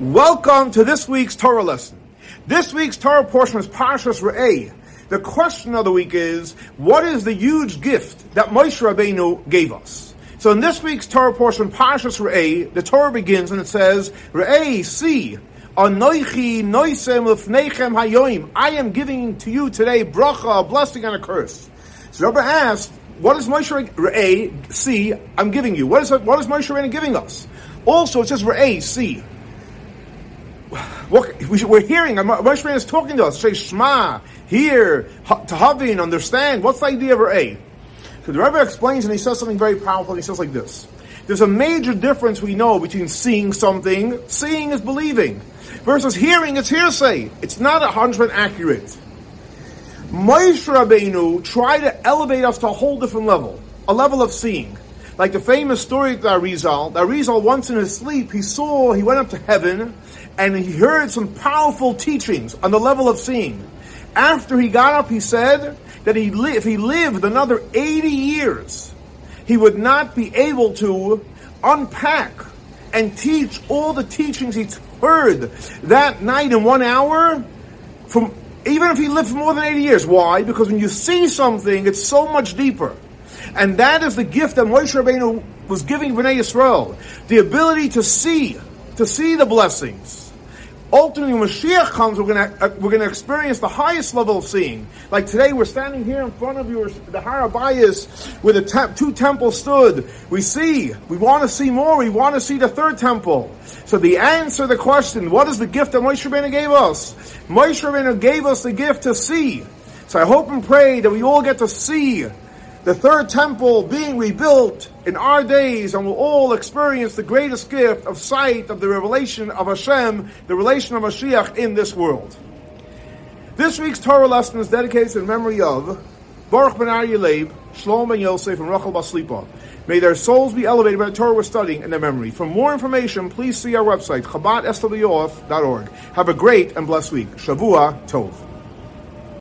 Welcome to this week's Torah lesson. This week's Torah portion is Parshas Re'eh. The question of the week is, what is the huge gift that Moshe Rabbeinu gave us? So in this week's Torah portion, Parshas Re'eh, the Torah begins and it says, Re'eh, see, Anoichi noisem lefneichem hayoim. I am giving to you today bracha, a blessing and a curse. So Rabbi asked, what is Moshe Re'eh, see, I'm giving you. What is, what is Moshe Rabbeinu giving us? Also, it says Re'eh, see we're hearing, Moshe Rabbeinu is talking to us. Say Shema, hear, to havin, understand. What's the idea of A? So the Rebbe explains and he says something very powerful. He says like this. There's a major difference we know between seeing something, seeing is believing, versus hearing, is hearsay. It's not a hundred accurate. Moshe Rabbeinu tried to elevate us to a whole different level, a level of seeing. Like the famous story of the Arizal, Arizal once in his sleep, he saw, he went up to heaven, and he heard some powerful teachings on the level of seeing. After he got up, he said that he li- if he lived another 80 years, he would not be able to unpack and teach all the teachings he heard that night in one hour from even if he lived for more than 80 years. Why? Because when you see something, it's so much deeper. And that is the gift that Moshe Rabbeinu was giving Bnei Yisrael. The ability to see, to see the blessings ultimately when Mashiach comes, we're going to uh, we're going to experience the highest level of seeing. Like today, we're standing here in front of you, the Har Habayis, where the te- two temples stood. We see, we want to see more. We want to see the third temple. So the answer to the question, what is the gift that Moshe Rabbeinu gave us? Moshe Rabbeinu gave us the gift to see. So I hope and pray that we all get to see the third temple being rebuilt in our days, and we'll all experience the greatest gift of sight of the revelation of Hashem, the relation of Mashiach in this world. This week's Torah lesson is dedicated in memory of Baruch ben Aryeh Leib, Shalom ben Yosef, and Rachel Baslipa. May their souls be elevated by the Torah we're studying in their memory. For more information, please see our website, chabadswf.org. Have a great and blessed week. Shavua Tov.